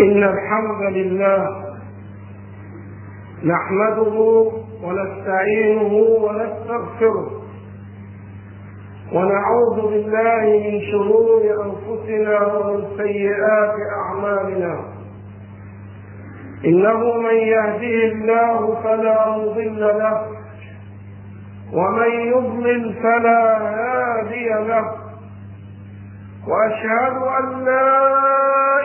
إن الحمد لله نحمده ونستعينه ونستغفره ونعوذ بالله من شرور أنفسنا ومن سيئات أعمالنا. إنه من يهده الله فلا مضل له ومن يضلل فلا هادي له. وأشهد أن لا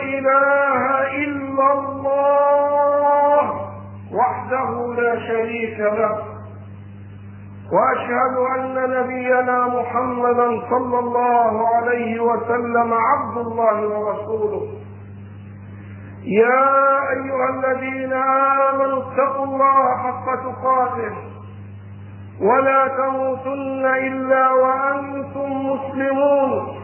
إله إلا الله وحده لا شريك له. وأشهد أن نبينا محمدا صلى الله عليه وسلم عبد الله ورسوله. يا أيها الذين آمنوا اتقوا الله حق تقاته ولا تموتن إلا وأنتم مسلمون.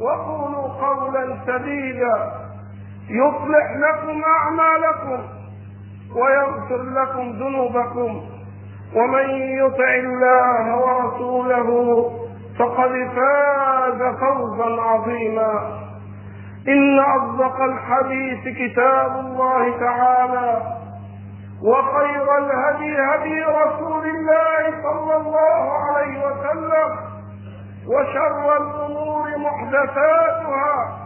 وقولوا قولا سديدا. يصلح لكم أعمالكم ويغفر لكم ذنوبكم. ومن يطع الله ورسوله فقد فاز فوزا عظيما. إن أصدق الحديث كتاب الله تعالى. وخير الهدي هدي رسول الله صلى الله عليه وسلم. وشر الأمور محدثاتها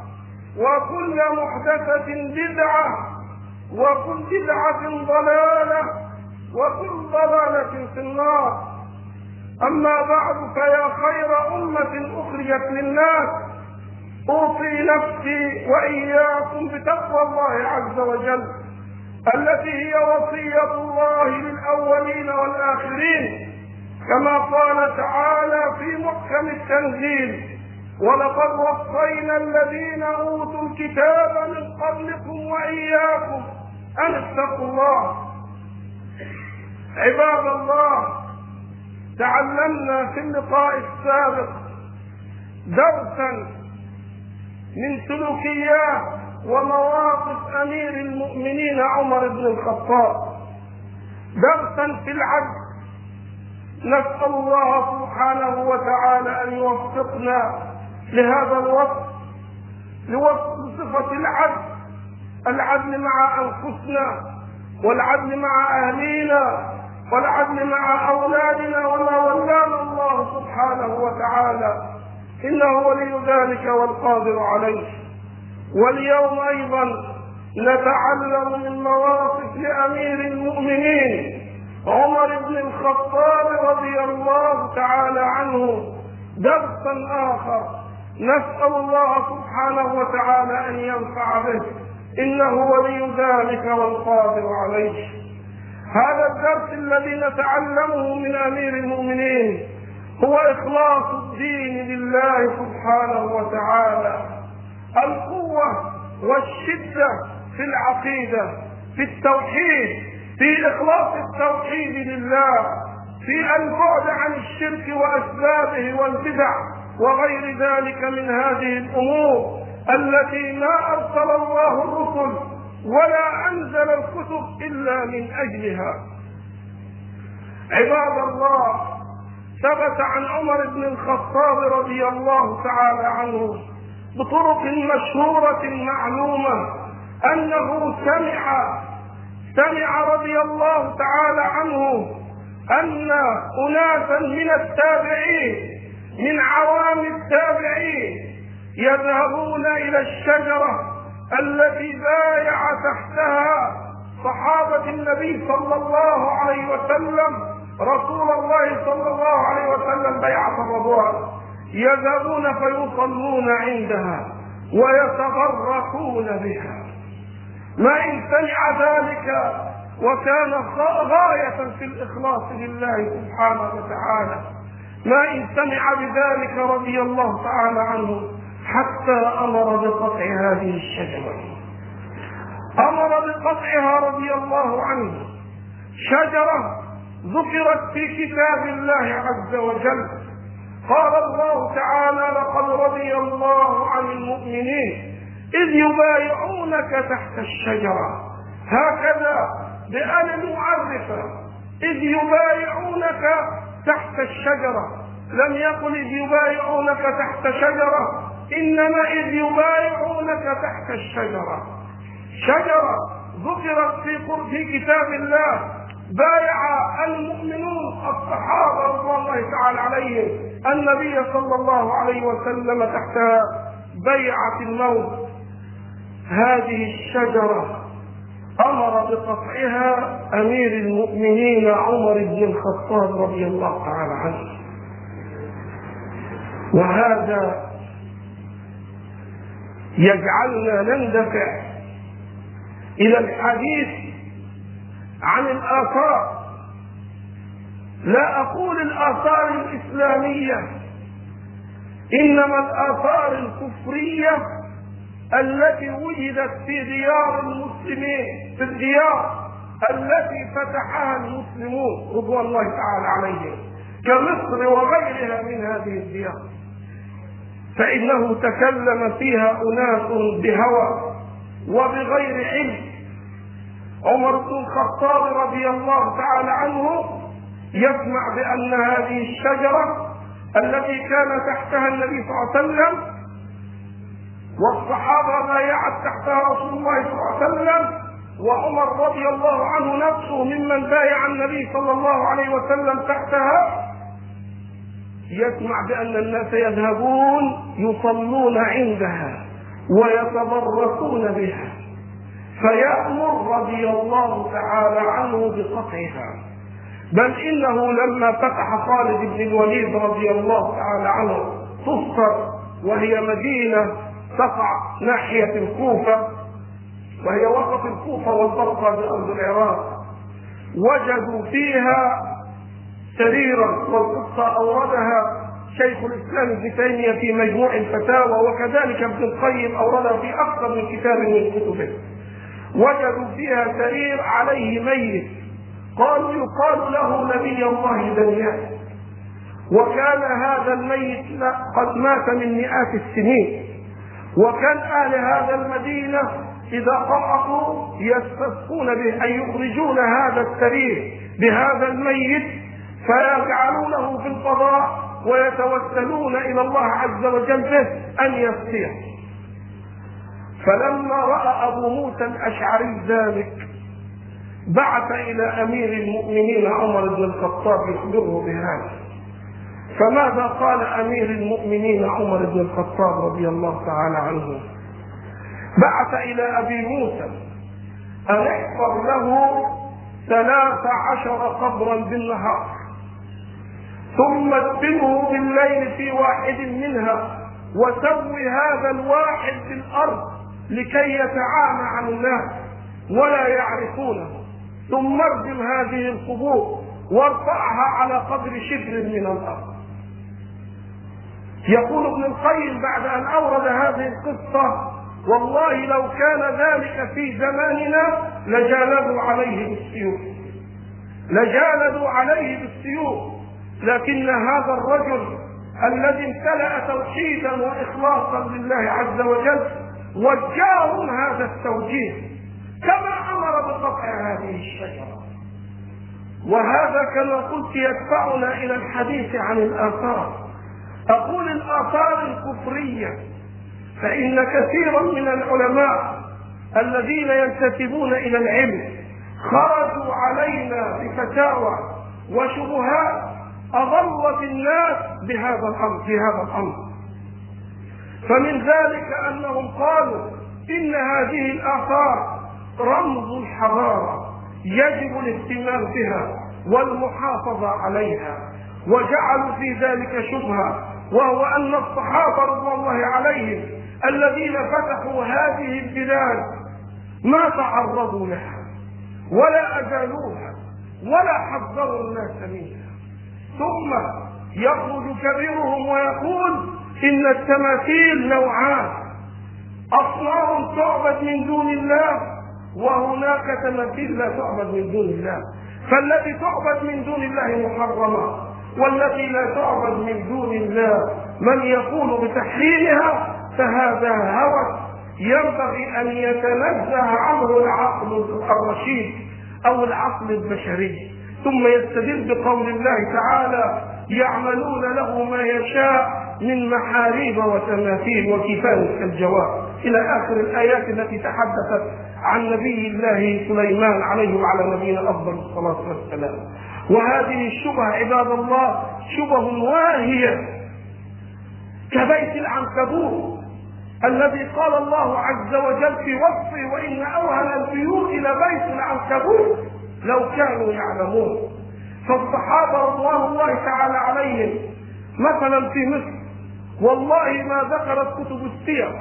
وكل محدثة بدعة وكل بدعة ضلالة وكل ضلالة في النار. أما بعد فيا خير أمة أخرجت للناس. أوصي نفسي وإياكم بتقوى الله عز وجل التي هي وصية الله للأولين والآخرين. كما قال تعالى في محكم التنزيل ولقد وصينا الذين أوتوا الكتاب من قبلكم وإياكم أن اتقوا الله. عباد الله تعلمنا في اللقاء السابق درسا من سلوكيات ومواقف أمير المؤمنين عمر بن الخطاب. درسا في العدل نسأل الله سبحانه وتعالى أن يوفقنا لهذا الوصف لوصف صفة العدل العدل مع أنفسنا والعدل مع أهلينا والعدل مع أولادنا وما ولانا الله سبحانه وتعالى. إنه ولي ذلك والقادر عليه. واليوم أيضا نتعلم من مواقف لأمير المؤمنين عمر بن الخطاب رضي الله تعالى عنه درسا آخر. نسأل الله سبحانه وتعالى أن ينفع به. إنه ولي ذلك والقادر عليه. هذا الدرس الذي نتعلمه من أمير المؤمنين هو إخلاص الدين لله سبحانه وتعالى. القوة والشدة في العقيدة في التوحيد في إخلاص التوحيد لله في البعد عن الشرك وأسبابه والبدع وغير ذلك من هذه الأمور التي ما أرسل الله الرسل ولا أنزل الكتب إلا من أجلها. عباد الله ثبت عن عمر بن الخطاب رضي الله تعالى عنه بطرق مشهورة معلومة أنه سمع سمع رضي الله تعالى عنه أن أناسا من التابعين من عوام التابعين يذهبون إلى الشجرة التي بايع تحتها صحابة النبي صلى الله عليه وسلم رسول الله صلى الله عليه وسلم بيعة الرضوان يذهبون فيصلون عندها ويتبركون بها. ما إن سمع ذلك وكان غاية في الإخلاص لله سبحانه وتعالى. ما إن سمع بذلك رضي الله تعالى عنه حتى أمر بقطع هذه الشجرة. أمر بقطعها رضي الله عنه. شجرة ذكرت في كتاب الله عز وجل. قال الله تعالى لقد رضي الله عن المؤمنين إذ يبايعونك تحت الشجرة. هكذا بأن المعرفة إذ يبايعونك تحت الشجرة. لم يقل إذ يبايعونك تحت شجرة. إنما إذ يبايعونك تحت الشجرة. شجرة ذكرت في في كتاب الله. بايع المؤمنون الصحابة رضوان الله تعالى عليهم. النبي صلى الله عليه وسلم تحت بيعة الموت. هذه الشجرة أمر بقطعها أمير المؤمنين عمر بن الخطاب رضي الله تعالى عنه. وهذا يجعلنا نندفع إلى الحديث عن الآثار. لا أقول الآثار الإسلامية إنما الآثار الكفرية. التي وجدت في ديار المسلمين في الديار التي فتحها المسلمون رضوان الله تعالى عليهم كمصر وغيرها من هذه الديار. فإنه تكلم فيها أناس بهوى وبغير علم. عمر بن الخطاب رضي الله تعالى عنه يسمع بأن هذه الشجرة التي كان تحتها النبي صلى الله عليه وسلم والصحابة بايعت تحتها رسول الله صلى الله عليه وسلم وعمر رضي الله عنه نفسه ممن بايع النبي صلى الله عليه وسلم تحتها يسمع بأن الناس يذهبون يصلون عندها ويتبركون بها. فيأمر رضي الله تعالى عنه بقطعها. بل إنه لما فتح خالد بن الوليد رضي الله تعالى عنه تصفر وهي مدينة تقع ناحية الكوفة وهي وسط الكوفة والبصرة بأرض العراق. وجدوا فيها سريرا والقصة أوردها شيخ الإسلام ابن تيمية في مجموع الفتاوى وكذلك ابن القيم أوردها في أكثر من كتاب من كتبه. وجدوا فيها سرير عليه ميت. قالوا يقال له نبي الله دنياه. وكان هذا الميت قد مات من مئات السنين. وكان أهل هذا المدينة إذا قرأوا يستسقون به أن يخرجون هذا السرير بهذا الميت فيجعلونه في الفضاء ويتوسلون إلى الله عز وجل به أن يسقيه فلما رأى أبو موسى الأشعري ذلك بعث إلى أمير المؤمنين عمر بن الخطاب يخبره بهذا. فماذا قال أمير المؤمنين عمر بن الخطاب رضي الله تعالى عنه؟ بعث إلى أبي موسى أن احفر له ثلاث عشر قبرا بالنهار ثم ادفنه بالليل في واحد منها وسوي هذا الواحد في الأرض لكي يتعامى عن الناس ولا يعرفونه ثم ارجم هذه القبور وارفعها على قدر شبر من الأرض. يقول ابن القيم بعد أن أورد هذه القصة والله لو كان ذلك في زماننا لجالدوا عليه بالسيوف. لجالدوا عليه بالسيوف. لكن هذا الرجل الذي امتلأ توحيدا وإخلاصا لله عز وجل وجاهم هذا التوجيه. كما أمر بقطع هذه الشجرة. وهذا كما قلت يدفعنا إلى الحديث عن الآثار. أقول الآثار الكفرية فإن كثيرا من العلماء الذين ينتسبون إلى العلم خرجوا علينا بفتاوى وشبهات أضلت الناس بهذا الأمر في هذا الأمر. فمن ذلك أنهم قالوا إن هذه الآثار رمز الحضارة يجب الاهتمام بها والمحافظة عليها وجعلوا في ذلك شبهة وهو أن الصحابة رضوان الله عليهم الذين فتحوا هذه البلاد ما تعرضوا لها ولا أزالوها ولا حذروا الناس منها. ثم يخرج كبيرهم ويقول إن التماثيل نوعان. أصنام تعبد من دون الله وهناك تماثيل لا تعبد من دون الله. فالذي تعبد من دون الله محرمة والتي لا تعبد من دون الله. من يقول بتحريمها فهذا هوى. ينبغي أن يتنزه عنه العقل الرشيد أو العقل البشري. ثم يستدل بقول الله تعالى يعملون له ما يشاء من محاريب وتماثيل وكفان كالجواب. إلى آخر الآيات التي تحدثت عن نبي الله سليمان عليه وعلى نبينا أفضل الصلاة والسلام. وهذه الشبهة عباد الله شبه واهية كبيت العنكبوت الذي قال الله عز وجل في وصفه وإن اوهن البيوت لبيت العنكبوت لو كانوا يعلمون. فالصحابة رضوان الله تعالى عليهم مثلا في مصر والله ما ذكرت كتب السير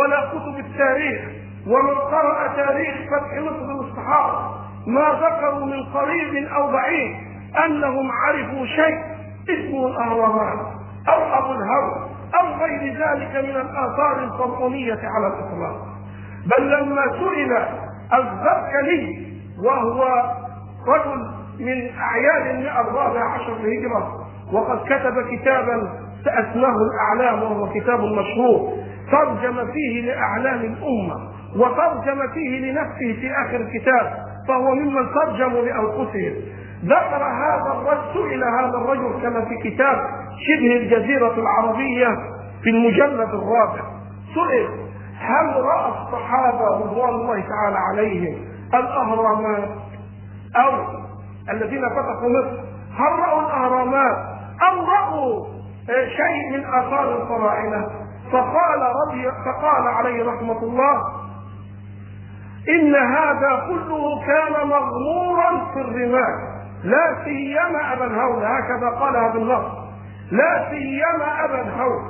ولا كتب التاريخ ومن قرأ تاريخ فتح مصر للصحابة ما ذكروا من قريب أو بعيد. أنهم عرفوا شيء اسمه الأهرامات أو أبو الهول أو غير ذلك من الآثار الفرعونية على الإطلاق. بل لما سئل الزركلي وهو رجل من أعياد المئة الرابعة عشر الهجرة وقد كتب كتابا اسماه الأعلام وهو كتاب مشهور ترجم فيه لأعلام الأمة وترجم فيه لنفسه في آخر الكتاب فهو ممن ترجموا لأنفسهم. ذكر هذا الرجل سئل هذا الرجل كما في كتاب شبه الجزيرة العربية في المجلد الرابع سئل هل راى الصحابه رضوان الله تعالى عليهم الأهرامات؟ أو الذين فتحوا مصر هل رأوا الأهرامات؟ أو رأوا شيء من آثار الفراعنه فقال رضي فقال عليه رحمة الله إن هذا كله كان مغمورا في الرمال لا سيما أبا الهول هكذا قالها بالنص لا سيما أبا الهول.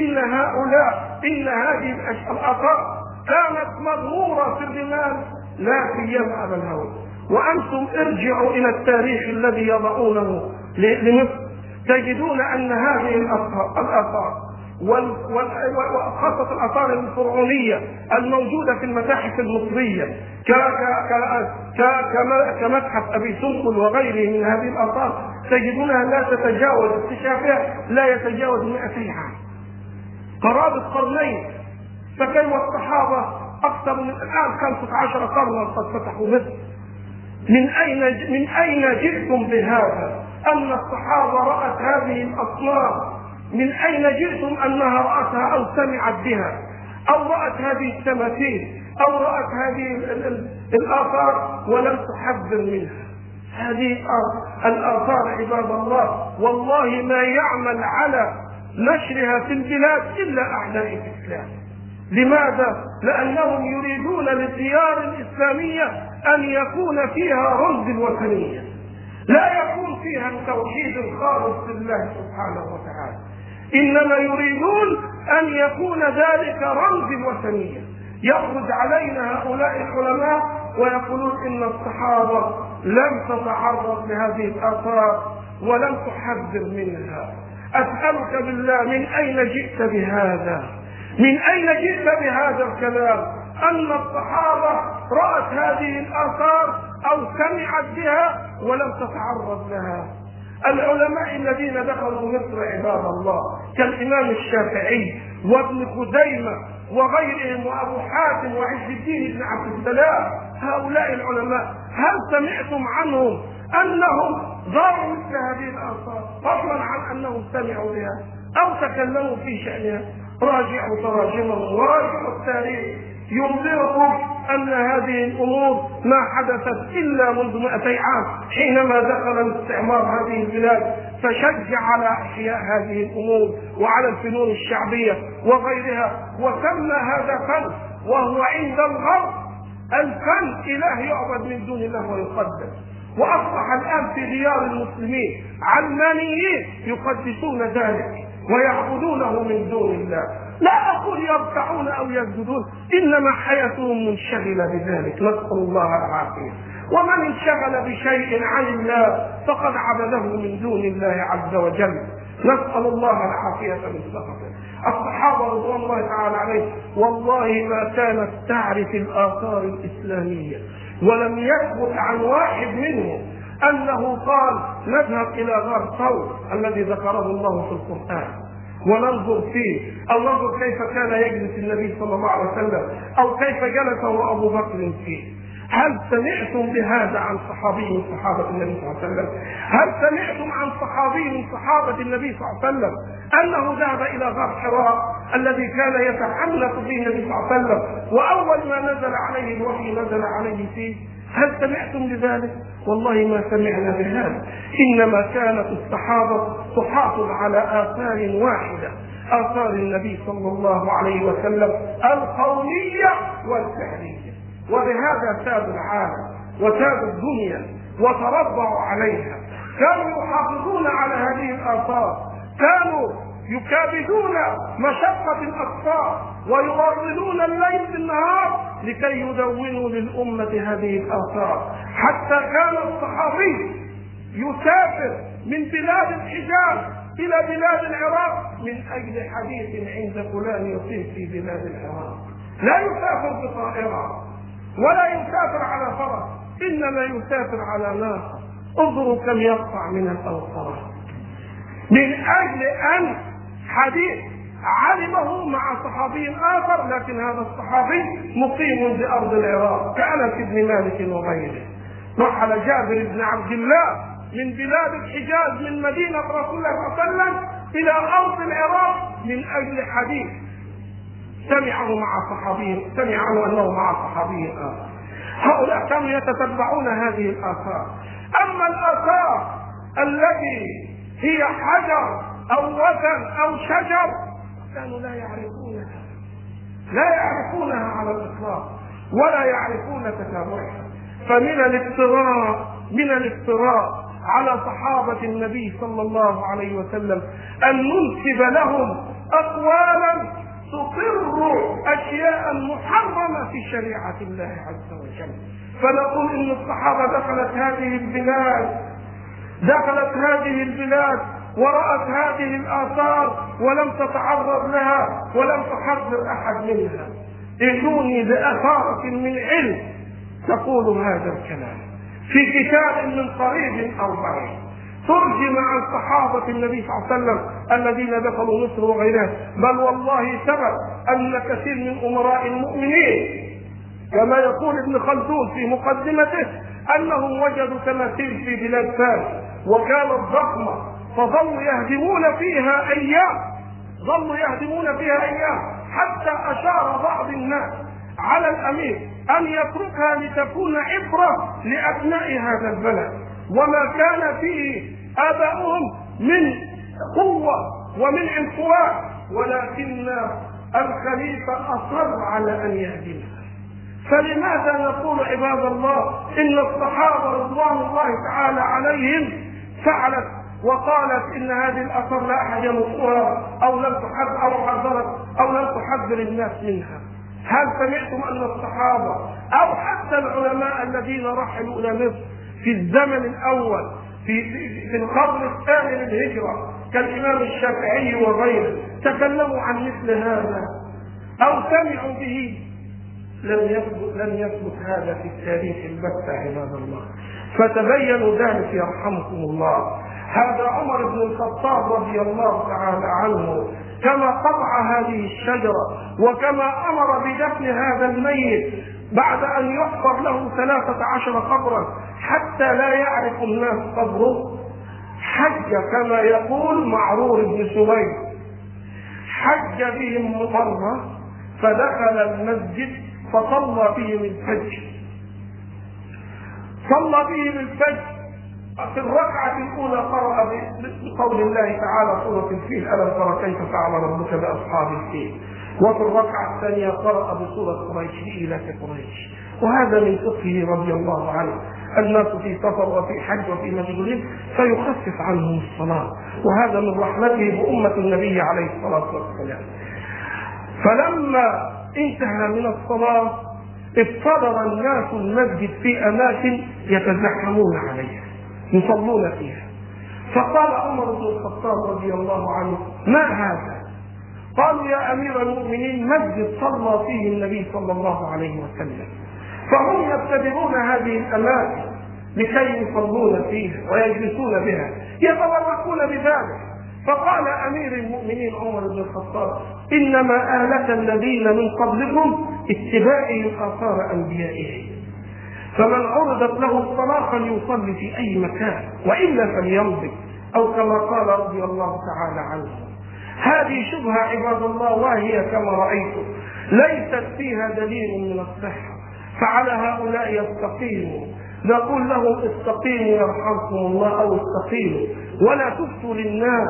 إن هؤلاء إن هذه الاثار كانت مغموره في الرمال. لا سيما أبا الهول. وأنتم ارجعوا إلى التاريخ الذي يضعونه. لمصر تجدون أن هذه الاثار وخاصة الآثار الفرعونية الموجودة في المتاحف المصرية كمتحف أبي سنقل وغيره من هذه الآثار تجدونها لا تتجاوز اكتشافها لا يتجاوز 200 عام قرابة قرنين فكيف الصحابة أكثر من الآن 15 قرنا قد فتحوا مصر؟ من أين من أين جئتم بهذا؟ أن الصحابة رأت هذه الأصنام من أين جئتم أنها رأتها أو سمعت بها أو رأت هذه التماثيل أو رأت هذه الآثار ولم تحذر منها. هذه الآثار عباد الله والله ما يعمل على نشرها في البلاد إلا أعداء الإسلام. لماذا؟ لأنهم يريدون للديار الإسلامية أن يكون فيها رمز الوثنية. لا يكون فيها التوحيد الخالص لله سبحانه وتعالى. إنما يريدون أن يكون ذلك رمز الوثنيه يخرج علينا هؤلاء العلماء ويقولون إن الصحابة لم تتعرض لهذه الآثار ولم تحذر منها. أسألك بالله من أين جئت بهذا؟ من أين جئت بهذا الكلام؟ أن الصحابة رأت هذه الآثار أو سمعت بها ولم تتعرض لها. العلماء الذين دخلوا مصر عباد الله كالإمام الشافعي وابن خزيمة وغيرهم وأبو حاتم وعز الدين بن عبد السلام هؤلاء العلماء هل سمعتم عنهم أنهم زاروا مثل هذه الاثار فضلا عن أنهم سمعوا بها أو تكلموا في شأنها. راجعوا تراجمهم وراجعوا التاريخ. ينذركم أن هذه الأمور ما حدثت إلا منذ 200 عام. حينما دخل الاستعمار هذه البلاد فشجع على إحياء هذه الأمور وعلى الفنون الشعبية وغيرها وسمى هذا فن وهو عند الغرب الفن إله يعبد من دون الله ويقدس. وأصبح الآن في ديار المسلمين علمانيين يقدسون ذلك. ويعبدونه من دون الله. لا أقول يركعون أو يسجدون إنما حياتهم منشغلة بذلك. نسأل الله العافية. ومن انشغل بشيء عن الله فقد عبده من دون الله عز وجل. نسأل الله العافية من سخطه. الصحابة رضوان الله تعالى عليهم والله ما كانت تعرف الآثار الإسلامية ولم يثبت عن واحد منهم أنه قال نذهب إلى غار ثور الذي ذكره الله في القرآن وننظر فيه أو ننظر كيف كان يجلس النبي صلى الله عليه وسلم أو كيف جلس أبو بكر فيه هل سمعتم بهذا عن صحابي من صحابة النبي صلى الله عليه وسلم؟ هل سمعتم عن صحابي من صحابة النبي صلى الله عليه وسلم أنه ذهب إلى غار حراء الذي كان يتحنث فيه النبي صلى الله عليه وسلم وأول ما نزل عليه الوحي نزل عليه فيه هل سمعتم بذلك؟ والله ما سمعنا بهذا إنما كانت الصحابة تحافظ على آثار واحدة آثار النبي صلى الله عليه وسلم القولية والفعلية. وبهذا سادوا العالم وسادوا الدنيا وتربعوا عليها. كانوا يحافظون على هذه الآثار. كانوا يكابدون مشقة الأطفال ويغرلون الليل بالنهار لكي يدونوا للأمة هذه الآثار. حتى كان الصحابي يسافر من بلاد الحجاز إلى بلاد العراق. من أجل حديث عند فلان يصيب في بلاد العراق. لا يسافر بطائرة ولا يسافر على فرس إنما يسافر على ناقه انظروا كم يقطع من الأوصار. من أجل أن حديث علمه مع صحابي آخر لكن هذا الصحابي مقيم بأرض العراق كأنس بن مالك وغيره. رحل جابر بن عبد الله من بلاد الحجاز من مدينة رسول الله صلى الله عليه وسلم إلى أرض العراق من أجل حديث سمعه مع صحابي سمعه أنه مع صحابي آخر. هؤلاء كانوا يتتبعون هذه الآثار. أما الآثار التي هي حجر أو وثن أو شجر كانوا لا يعرفونها. لا يعرفونها على الإطلاق ولا يعرفون تتابعها. فمن الافتراء من الافتراء على صحابة النبي صلى الله عليه وسلم أن ننسب لهم أقوالا تقر أشياء محرمة في شريعة الله عز وجل. فنقول إن الصحابة دخلت هذه البلاد دخلت هذه البلاد ورأت هذه الآثار ولم تتعرض لها ولم تحذر أحد منها. ائتوني بأثارة من علم تقول هذا الكلام. في كتاب من قريب أو بعيد ترجم عن صحابة النبي صلى الله عليه وسلم الذين دخلوا مصر وغيرها. بل والله ثبت أن كثير من أمراء المؤمنين كما يقول ابن خلدون في مقدمته أنهم وجدوا تماثيل في بلاد فارس وكانت ضخمة فظلوا يهدمون فيها أيام ظلوا يهدمون فيها أيام. حتى أشار بعض الناس على الأمير أن يتركها لتكون عبرة لأبناء هذا البلد. وما كان فيه آباؤهم من قوة ومن انطواء ولكن الخليفة أصر على أن يهدمها. فلماذا نقول عباد الله إن الصحابة رضوان الله تعالى عليهم فعلت وقالت إن هذه الأثر لا أحد ينصرها أو لم تحذر أو حذرت أو لم تحذر الناس منها. هل سمعتم أن الصحابة أو حتى العلماء الذين رحلوا إلى مصر في الزمن الأول في في القرن الثاني للهجرة كالإمام الشافعي وغيره تكلموا عن مثل هذا أو سمعوا به؟ لم يثبت لم يثبت هذا في التاريخ البتة عباد الله. فتبينوا ذلك يرحمكم الله. هذا عمر بن الخطاب رضي الله تعالى عنه كما قطع هذه الشجرة وكما أمر بدفن هذا الميت بعد أن يحفر له ثلاثة عشر قبرا حتى لا يعرف الناس قبره. حج كما يقول معرور بن سويد حج بهم مرة فدخل المسجد فصلى بهم الفجر. صلى بهم الفجر. في الركعة الأولى قرأ بقول الله تعالى سورة الفيل ألم ترى كيف فعل ربك بأصحاب الفيل؟ وفي الركعة الثانية قرأ بسورة قريش إلى قريش. وهذا من فقهه رضي الله عنه الناس في سفر وفي حج وفي مشغولين فيخفف عنهم الصلاة. وهذا من رحمته بأمة النبي عليه الصلاة والسلام. فلما انتهى من الصلاة افتضر الناس المسجد في أماكن يتزحمون عليها. يصلون فيها. فقال عمر بن الخطاب رضي الله عنه ما هذا؟ قالوا يا أمير المؤمنين مسجد صلى فيه النبي صلى الله عليه وسلم. فهم يبتدرون هذه الأماكن لكي يصلون فيها ويجلسون بها يتبركون بذلك. فقال أمير المؤمنين عمر بن الخطاب إنما اهلك الذين من قبلكم اتباعهم آثار أنبيائهم. فمن عرضت له الصلاه فليصلي في أي مكان وإلا فليمضي أو كما قال رضي الله تعالى عنه. هذه شبهة عباد الله وهي كما رايتم ليست فيها دليل من الصحة فعلى هؤلاء يستقيموا. نقول لهم استقيموا يرحمكم الله أو استقيموا. ولا تفتوا للناس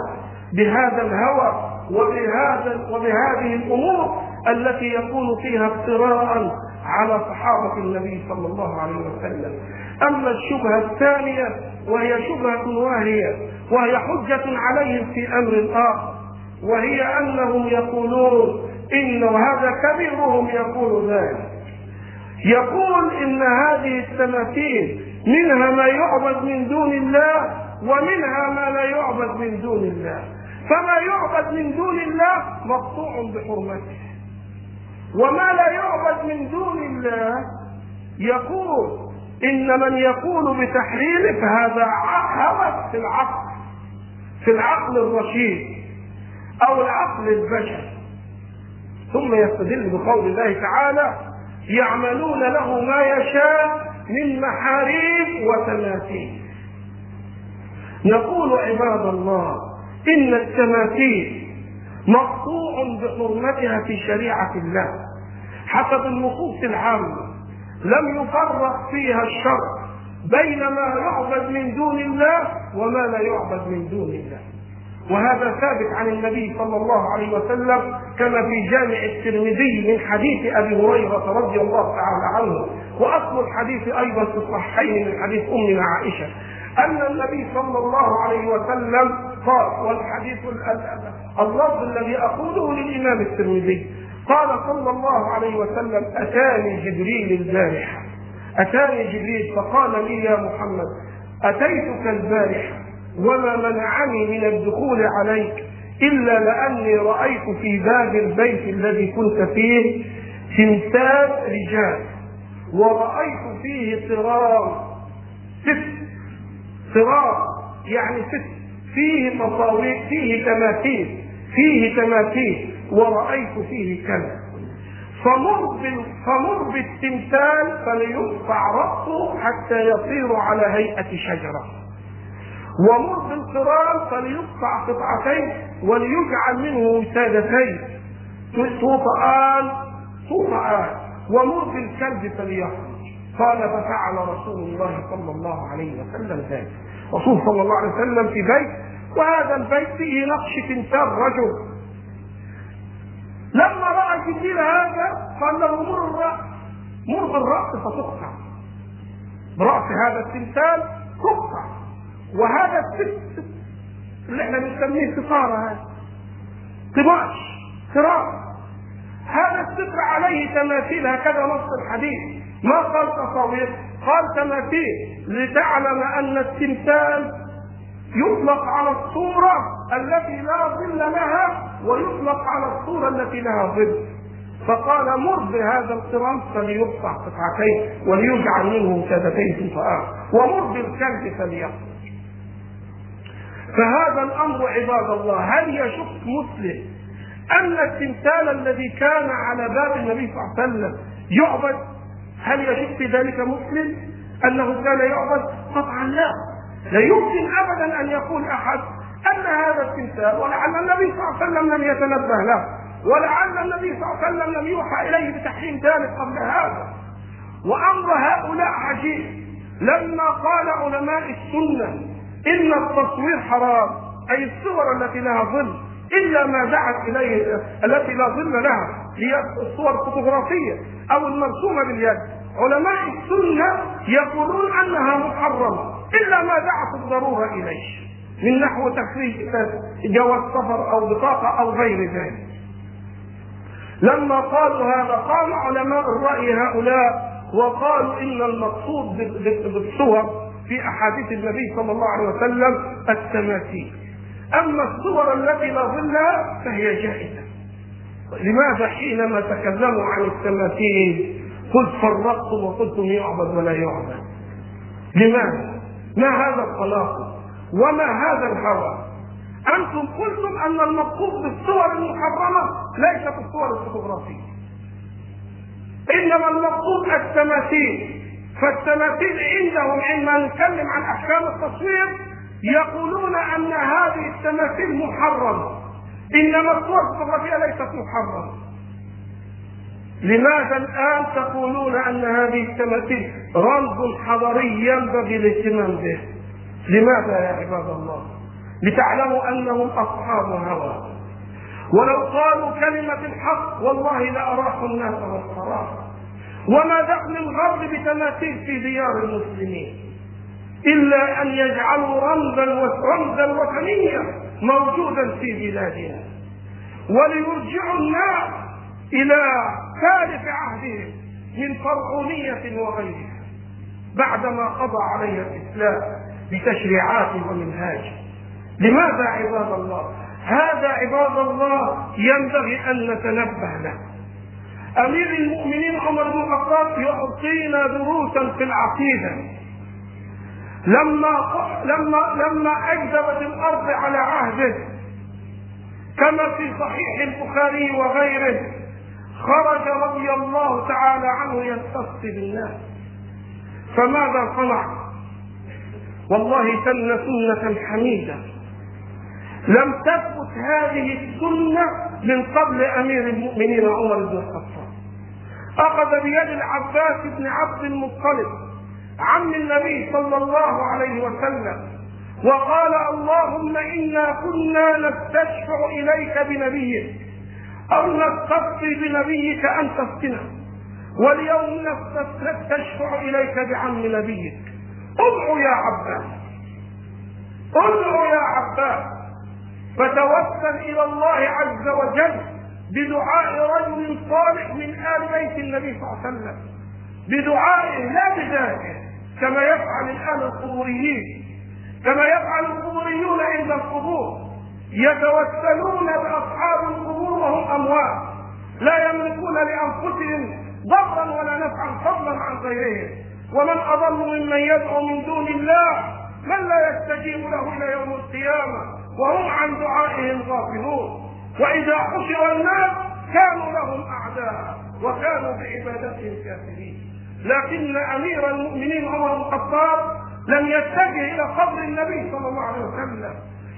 بهذا الهوى وبهذا وبهذه الأمور التي يكون فيها افتراء على صحابة النبي صلى الله عليه وسلم. أما الشبهة الثانية وهي شبهة واهية وهي حجة عليهم في أمر آخر وهي أنهم يقولون إن هذا كبيرهم يقول ذلك. يقول إن هذه التماثيل منها ما يعبد من دون الله ومنها ما لا يعبد من دون الله. فما يعبد من دون الله مقطوع بحرمته. وما لا يعبد من دون الله. يقول إن من يقول بتحريمه فهذا هوس في العقل في العقل الرشيد أو العقل البشري ثم يستدل بقول الله تعالى يعملون له ما يشاء من محاريب وتماثيل. نقول عباد الله إن التماثيل مقطوع بحرمتها في شريعة الله حسب النصوص العامة. لم يفرق فيها الشرع بين ما يعبد من دون الله وما لا يعبد من دون الله. وهذا ثابت عن النبي صلى الله عليه وسلم كما في جامع الترمذي من حديث أبي هريرة رضي الله تعالى عنه. وأصل الحديث أيضا في الصحيحين من حديث امنا عائشة أن النبي صلى الله عليه وسلم قال والحديث اللفظ الذي أقوله للإمام الترمذي. قال صلى الله عليه وسلم أتاني جبريل البارحة. أتاني جبريل فقال لي يا محمد أتيتك البارحة وما منعني من الدخول عليك إلا لأني رأيت في باب البيت الذي كنت فيه تمثال رجال ورأيت فيه صرام ست صرام يعني ست فيه تصاوير فيه تماثيل فيه تماثيل ورأيت فيه كذا. فمر فمر بالتمثال فليقطع رأسه حتى يصير على هيئة شجرة. ومر بالقران فليقطع قطعتين وليجعل منه وسادتين طوفآن طوفآن ومر بالكلب فليخرج قال ففعل رسول الله صلى الله عليه وسلم ذلك. رسول صلى الله عليه وسلم في بيت وهذا البيت فيه نقش تمثال رجل. لما رأى جبريل هذا قال له مر الرأس مر بالرأس فتقطع. برأس هذا التمثال تقطع. وهذا الست اللي إحنا بنسميه ستارة هذا قماش سرار هذا الستر عليه تماثيل هكذا نص الحديث. ما قال تصاوير؟ قال تماثيل. لتعلم أن التمثال يطلق على الصورة التي لا ظل لها ويطلق على الصورة التي لها ظل. فقال مر بهذا القران فليقطع قطعتين وليجعل منه سدتين فآخر ومر بالكلب فليقطع. فهذا الأمر عباد الله هل يشك مسلم أن التمثال الذي كان على باب النبي صلى الله عليه وسلم يعبد هل يشك في ذلك مسلم أنه كان يعبد؟ طبعا لا. لا يمكن ابدا أن يقول أحد أن هذا التمثال ولعل النبي صلى الله عليه وسلم لم يتنبه له ولعل النبي صلى الله عليه وسلم لم يوحى إليه بتحريم ذلك قبل هذا. وأمر هؤلاء عجيب. لما قال علماء السنة إن التصوير حرام أي الصور التي لها ظل إلا ما دعت إليه التي لا ظل لها هي الصور الفوتوغرافية أو المرسومة باليد. علماء السنة يقولون أنها محرمة. إلا ما دعت الضرورة إليه. من نحو تخريج جواز سفر أو بطاقة أو غير ذلك. لما قالوا هذا قام علماء الرأي هؤلاء وقالوا إن المقصود بالصور في أحاديث النبي صلى الله عليه وسلم التماثيل. أما الصور التي لا فهي جائزة. لماذا حينما تكلموا عن التماثيل قلت فرقتم وقلتم يعبد ولا يعبد؟ لماذا؟ ما هذا التناقض وما هذا الهوى؟ أنتم قلتم أن المقصود بالصور المحرمة ليست الصور الفوتوغرافية. إنما المقصود التماثيل فالتماثيل عندهم عندما نتكلم عن أحكام التصوير يقولون أن هذه التماثيل محرمة. إنما الصور الفوتوغرافية ليست محرمة. لماذا الآن تقولون أن هذه التماثيل رمز حضاري ينبغي الاهتمام به؟ لماذا يا عباد الله؟ لتعلموا أنهم أصحاب هوى. ولو قالوا كلمة الحق والله لأراحوا الناس والقرار وما دخل الغرب بتماثيل في ديار المسلمين. إلا أن يجعلوا رمزا رمزا وثنيا موجودا في بلادنا. وليرجعوا الناس إلى ثالث عهدهم من فرعونية وغيرها بعدما قضى عليها الإسلام بتشريعات ومنهاج. لماذا عباد الله؟ هذا عباد الله ينبغي أن نتنبه له. أمير المؤمنين عمر بن الخطاب يعطينا دروسا في العقيدة. لما لما لما اكذبت الأرض على عهده كما في صحيح البخاري وغيره خرج رضي الله تعالى عنه ينتصر بالناس فماذا صنع؟ والله سن سنة حميدة. لم تثبت هذه السنة من قبل أمير المؤمنين عمر بن الخطاب. أخذ بيد العباس بن عبد المطلب. عم النبي صلى الله عليه وسلم وقال اللهم إنا كنا نستشفع إليك بنبيك أو نستسقي بنبيك أن تسقنا واليوم نستشفع إليك بعم نبيك. ادعو يا عباس ادعو يا عباس فتوسل إلى الله عز وجل بدعاء رجل صالح من آل بيت النبي صلى الله عليه وسلم. بدعائه لا بذاته. كما يفعل الآن القبوريين كما يفعل القبوريون عند القبور. يتوسلون بأصحاب القبور وهم أموات. لا يملكون لأنفسهم ضرا ولا نفعا فضلا عن غيرهم. ومن أضل ممن يدعو من دون الله من لا يستجيب له إلى يوم القيامة وهم عن دعائهم غافلون. وإذا حشر الناس كانوا لهم أعداء وكانوا بعبادتهم كافرين. لكن أمير المؤمنين عمر بن الخطاب لم يتجه إلى قبر النبي صلى الله عليه وسلم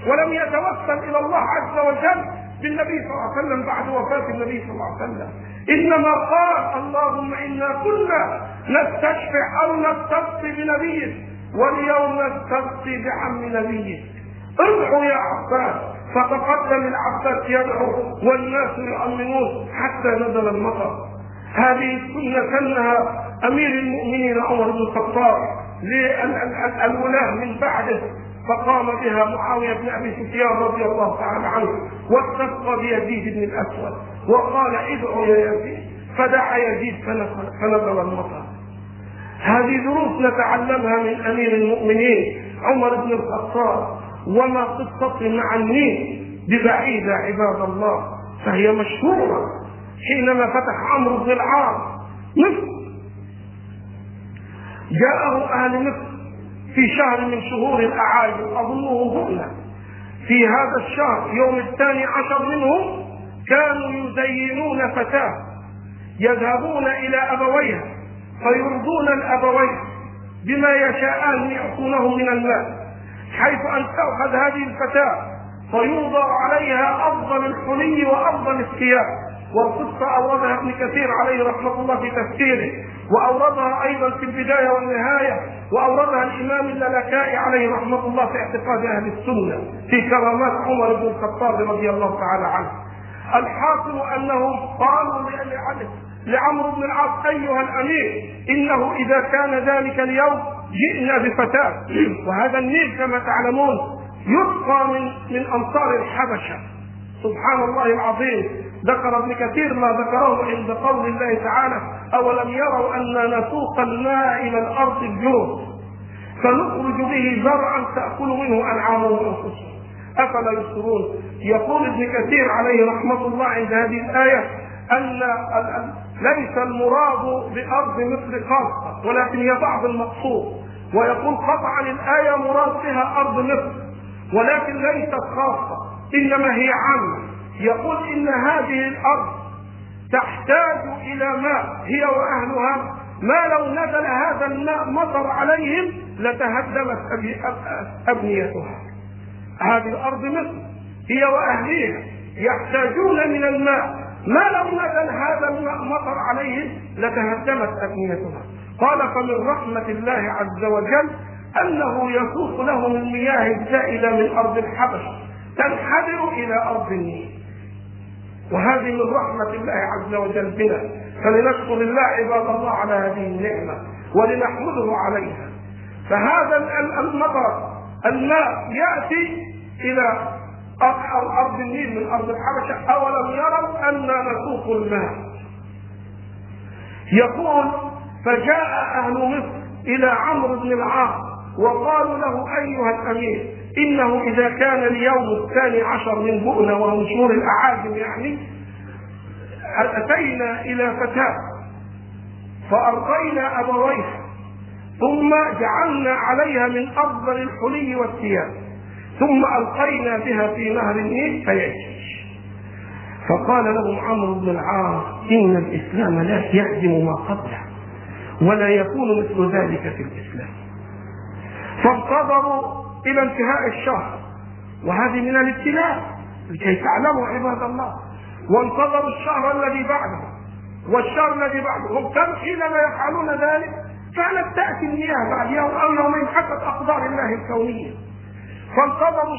ولم يتوسل إلى الله عز وجل بالنبي صلى الله عليه وسلم بعد وفاة النبي صلى الله عليه وسلم. إنما قال اللهم إنا كنا نستشفع أو نستسقي بنبيك واليوم نستسقي بعم نبيك ادعوا يا عباس فتقدم العباس يدعو والناس يؤمنون حتى نزل المطر. هذه السنة سنها أمير المؤمنين عمر بن الخطاب للولاة من بعده فقام بها معاوية بن أبي سفيان رضي الله تعالى عنه واستسقى بيزيد بن الأسود وقال ادعوا يا يزيد فدعا يزيد فنزل المطر. هذه دروس نتعلمها من أمير المؤمنين عمر بن الخطاب وما قصة مع النيل ببعيدة عباد الله فهي مشهورة. حينما فتح عمرو بن العاص مصر. جاءه أهل مصر في شهر من شهور الأعاجم أظنه هنا في هذا الشهر يوم الثاني عشر منهم كانوا يزينون فتاة يذهبون إلى أبويها فيرضون الأبوين بما يشاءان يعطونه من المال حيث أن تأخذ هذه الفتاة فيوضع عليها أفضل الحلي وأفضل الثياب. والقصة أوردها ابن كثير عليه رحمة الله في تفسيره وأوردها أيضا في البداية والنهاية وأوردها الإمام اللالكائي عليه رحمة الله في اعتقاد أهل السنة في كرامات عمر بن الخطاب رضي الله تعالى عنه. الحاصل أنهم قالوا لعمرو بن العاص أيها الأمير إنه إذا كان ذلك اليوم جئنا بفتاة. وهذا النيل كما تعلمون يسقى من من امطار الحبشة. سبحان الله العظيم. ذكر ابن كثير ما ذكره عند قول الله تعالى أولم يروا أنا نسوق الماء إلى الأرض الجوف فنخرج به زرعا تأكل منه انعامهم وانفسهم أفلا يبصرون يقول ابن كثير عليه رحمة الله عند هذه الآية أن ليس المراد بأرض مصر خاصة ولكن هي بعض المقصود. ويقول قطعا الآية مراد بها أرض مصر ولكن ليست خاصة إنما هي عامة. يقول إن هذه الأرض تحتاج إلى ماء هي وأهلها. ما لو نزل هذا الماء مطر عليهم لتهدمت أبنيتها. هذه الأرض مصر هي وأهلها يحتاجون من الماء. ما لو نزل هذا الماء مطر عليهم لتهدمت أبنيتها. قال فمن رحمة الله عز وجل أنه يسوق لهم المياه الزائدة من أرض الحبش تنحدر إلى أرض النيل. وهذه من رحمة الله عز وجل بنا. فلنشكر الله عباد الله على هذه النعمة ولنحمده عليها. فهذا المطر الماء يأتي إلى أرض النيل من أرض الحبشة. أولم يروا أنا نسوق الماء؟ يقول فجاء أهل مصر إلى عمرو بن العاص وقالوا له أيها الأمير إنه إذا كان اليوم الثاني عشر من بؤنة وهو شهور الأعاجم يعني أتينا إلى فتاة فأرضينا أبويها ثم جعلنا عليها من أفضل الحلي والثياب ثم ألقينا بها في نهر النيل فيجري فقال لهم عمرو بن العاص إن الإسلام لا يهدم ما قبله ولا يكون مثل ذلك في الإسلام. فانتظروا إلى انتهاء الشهر. وهذه من الابتلاء لكي تعلموا عباد الله وانتظروا الشهر الذي بعده. والشهر الذي بعده هم كم حينما يفعلون ذلك كانت تأتي المياه بعد يوم أو يومين حسب أقدار الله الكونية. فانتظروا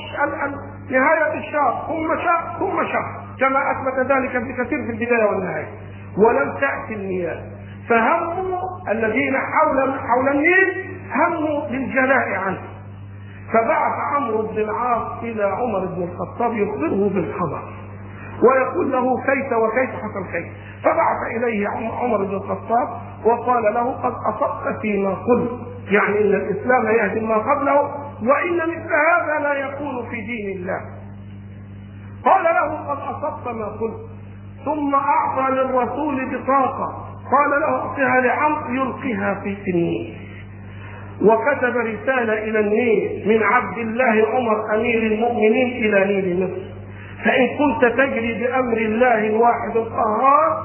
نهاية الشهر ثم شهر ثم شهر كما أثبت ذلك ابن كثير في البداية والنهاية. ولم تأتي المياه فهموا الذين حول حول النيل هموا للجلاء عنه. فبعث عمرو بن العاص إلى عمر بن الخطاب يخبره بالخبر ويقول له كيف وكيف حصل كيف. فبعث إليه عمر بن الخطاب وقال له قد أصبت فيما قلت يعني إن الإسلام يهدم ما قبله وإن مثل هذا لا يكون في دين الله. قال له قد أصبت ما قلت ثم أعطى للرسول بطاقة قال له اعطها لعمرو يلقيها في النيل وكتب رسالة إلى النيل من عبد الله عمر أمير المؤمنين إلى نيل مصر. فإن كنت تجري بأمر الله الواحد القهار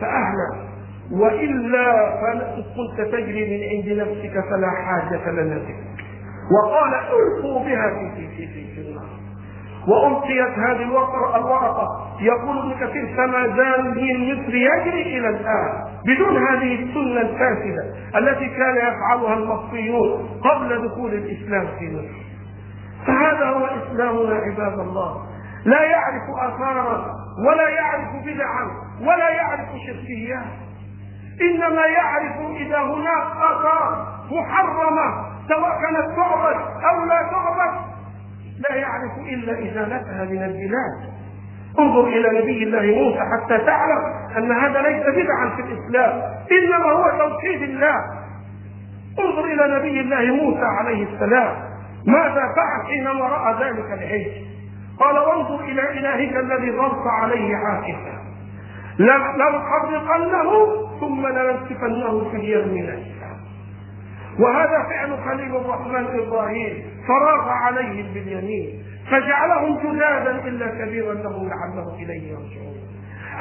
فأهلا. وإلا فإن كنت تجري من عند نفسك فلا حاجة لنا بك وقال القوا بها في في في في, وألقيت هذه الورقة يقول ابن كثير فما زال الدين المصري يجري إلى الآن بدون هذه السنة الفاسدة التي كان يفعلها المصريون قبل دخول الإسلام في مصر. فهذا هو إسلامنا عباد الله. لا يعرف آثارا ولا يعرف بدعا ولا يعرف شركيات إنما يعرف إذا هناك آثار محرمة سواء كانت تعبد أو لا تعبد لا يعرف إلا إزالتها من البلاد انظر إلى نبي الله موسى حتى تعلم أن هذا ليس بدعا في الإسلام إنما هو توحيد الله. انظر إلى نبي الله موسى عليه السلام. ماذا فعل حينما رأى ذلك العيش؟ قال وانظر إلى إلهك الذي ظلت عليه عاكفا. لنحرقنه ثم لننسفنه في اليم وهذا فعل خليل الرحمن إبراهيم فراغ عليهم باليمين فجعلهم جدادا إلا كبيرا لهم لعلهم إليه يرجعون.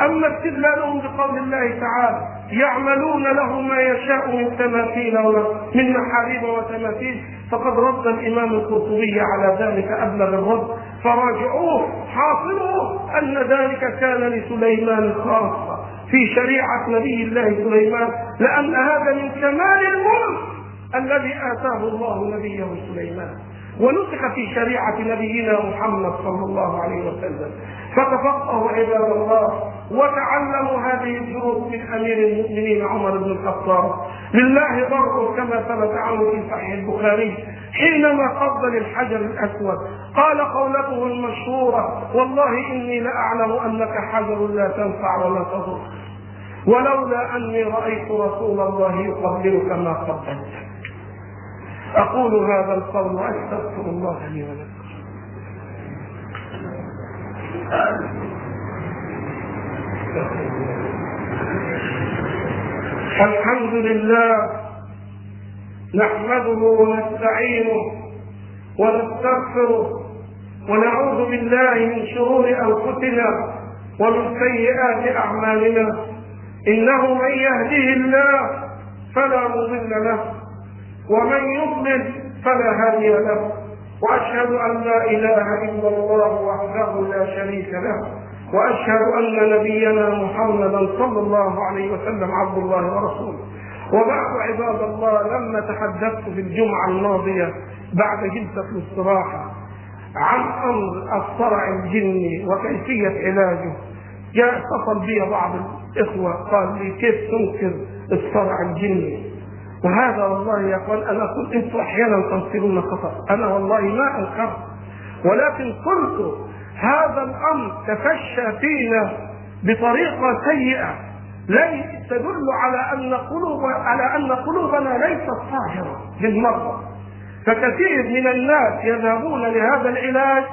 أما استدلالهم بقول الله تعالى يعملون له ما يشاء من تماثيل من محاريب وتماثيل فقد رد الإمام القرطبي على ذلك أبلغ الرد. فراجعوه حاصله أن ذلك كان لسليمان خاصة في شريعة نبي الله سليمان لأن هذا من كمال الذي آتاه الله نبيه سليمان ونسخ في شريعة نبينا محمد صلى الله عليه وسلم. فتفقهوا عباد الله وتعلموا هذه الدروس من أمير المؤمنين عمر بن الخطاب. لله ضر كما ثبت عنه في صحيح البخاري حينما قبل الحجر الأسود قال قولته المشهورة والله إني لأعلم أنك حجر لا تنفع ولا تضر ولولا أني رأيت رسول الله يقبلك ما قبلتك أقول هذا القول وأستغفر الله لي ولكم. الحمد لله نحمده ونستعينه ونستغفره ونعوذ بالله من شرور أنفسنا ومن سيئات أعمالنا. إنه من يهده الله فلا مضل له ومن يضلل فلا هادي له وأشهد أن لا إله إلا الله وحده لا شريك له وأشهد أن نبينا محمدا صلى الله عليه وسلم عبد الله ورسوله. وبعد عباد الله لما تحدثت في الجمعة الماضية بعد جلسة الاستراحة عن أمر الصرع الجني وكيفية علاجه جاء اتصل بي بعض الإخوة قال لي كيف تنكر الصرع الجني؟ وهذا والله يا اخوان أنا قلت أنتم أحيانا تنكرون خطأ. أنا والله ما انكرت ولكن قلت هذا الأمر تفشى فينا بطريقة سيئة. لن تدل على أن قلوب على أن قلوبنا ليست طاهرة بالمرة فكثير من الناس يذهبون لهذا العلاج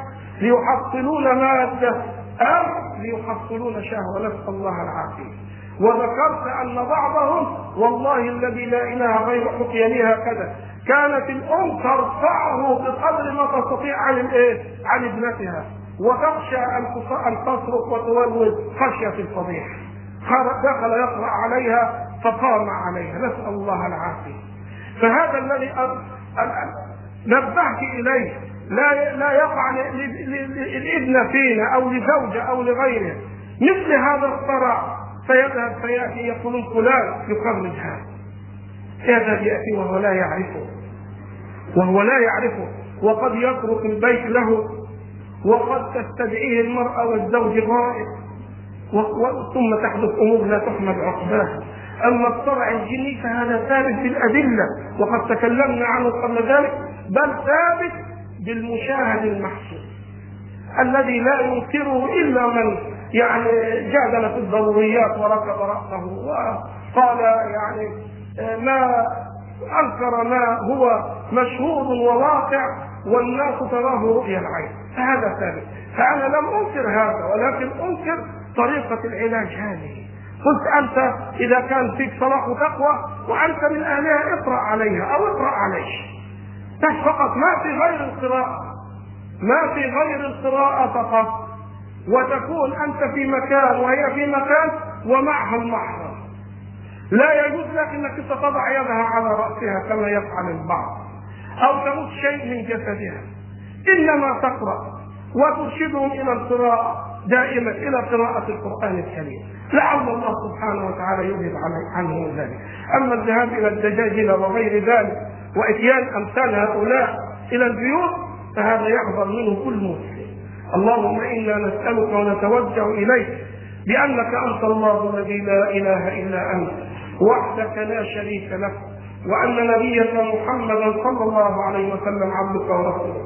ليحصلون مادة أو ليحصلون شهوة. نسأل الله العافية. وذكرت أن بعضهم والله الذي لا إله غيره حكي لي هكذا كانت الأم ترفعه بقدر ما تستطيع عن الايه؟ عن ابنتها وتخشى أن تصرخ وتولد خشية الفضيحة. دخل يقرأ عليها فقام عليها. نسأل الله العافية. فهذا الذي نبهت إليه. لا لا يقع للابن فينا أو لزوجة أو لغيره. مثل هذا الصرع فيذهب فيأتي يقول فلان يخرج هذا. يذهب ياتي وهو لا يعرفه. وهو لا يعرفه. وقد يترك البيت له. وقد تستدعيه المرأة والزوج غائب ثم تحدث أمور لا تحمد عقباها أما الصرع الجني فهذا ثابت بالأدلة. وقد تكلمنا عنه قبل ذلك. بل ثابت بالمشاهد المحسوس الذي لا ينكره إلا من يعني جادل في الضروريات وركب رأسه وقال يعني ما أنكر ما هو مشهور وواقع والناس تراه رؤيا العين فهذا ثابت. فأنا لم أنكر هذا ولكن أنكر طريقة العلاج هذه. قلت أنت إذا كان فيك صلاح وتقوى وأنت من أهلها اقرأ عليها أو اقرأ عليه بس فقط ما في غير القراءة. ما في غير القراءة فقط. وتكون أنت في مكان وهي في مكان ومعها المحرم. لا يجوز لك إنك تضع يدها على رأسها كما يفعل البعض أو تمس شيء من جسدها. إنما تقرأ وترشدهم إلى القراءة دائما إلى قراءة القرآن الكريم. لعل الله سبحانه وتعالى يذهب عنهم ذلك. أما الذهاب إلى الدجاجل وغير ذلك وإتيان أمثال هؤلاء إلى البيوت فهذا يحضر منه كل مسلم. اللهم إنا نسألك ونتوجه إليك بأنك أنت الله الذي لا إله إلا أنت وحدك لا شريك لك وأن نبيك محمدا صلى الله عليه وسلم عبدك ورسولك.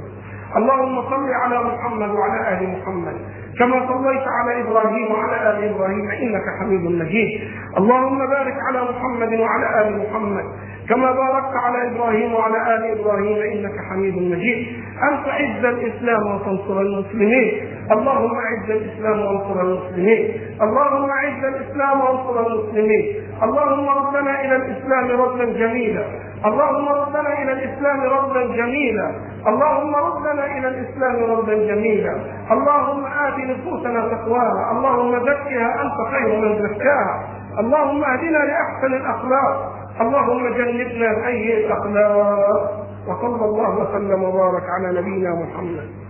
اللهم صل على محمد وعلى آل محمد. كما صليت على إبراهيم وعلى آل إبراهيم إنك حميد مجيد. اللهم بارك على محمد وعلى آل محمد. كما باركت على إبراهيم وعلى آل إبراهيم إنك حميد مجيد. ان تعز الإسلام وتنصر المسلمين. اللهم أعز الإسلام وانصر المسلمين. اللهم أعز الإسلام وانصر المسلمين. اللهم ردنا إلى الإسلام ردا جميلا. اللهم ردنا إلى الإسلام ردا جميلا. اللهم ردنا إلى الإسلام ردا جميلا. اللهم آت نفوسنا تقواها. اللهم زكها أنت خير من زكاها. اللهم اهدنا لأحسن الأخلاق. اللهم جنبنا سيء الأخلاق. وصلى الله وسلم وبارك على نبينا محمد.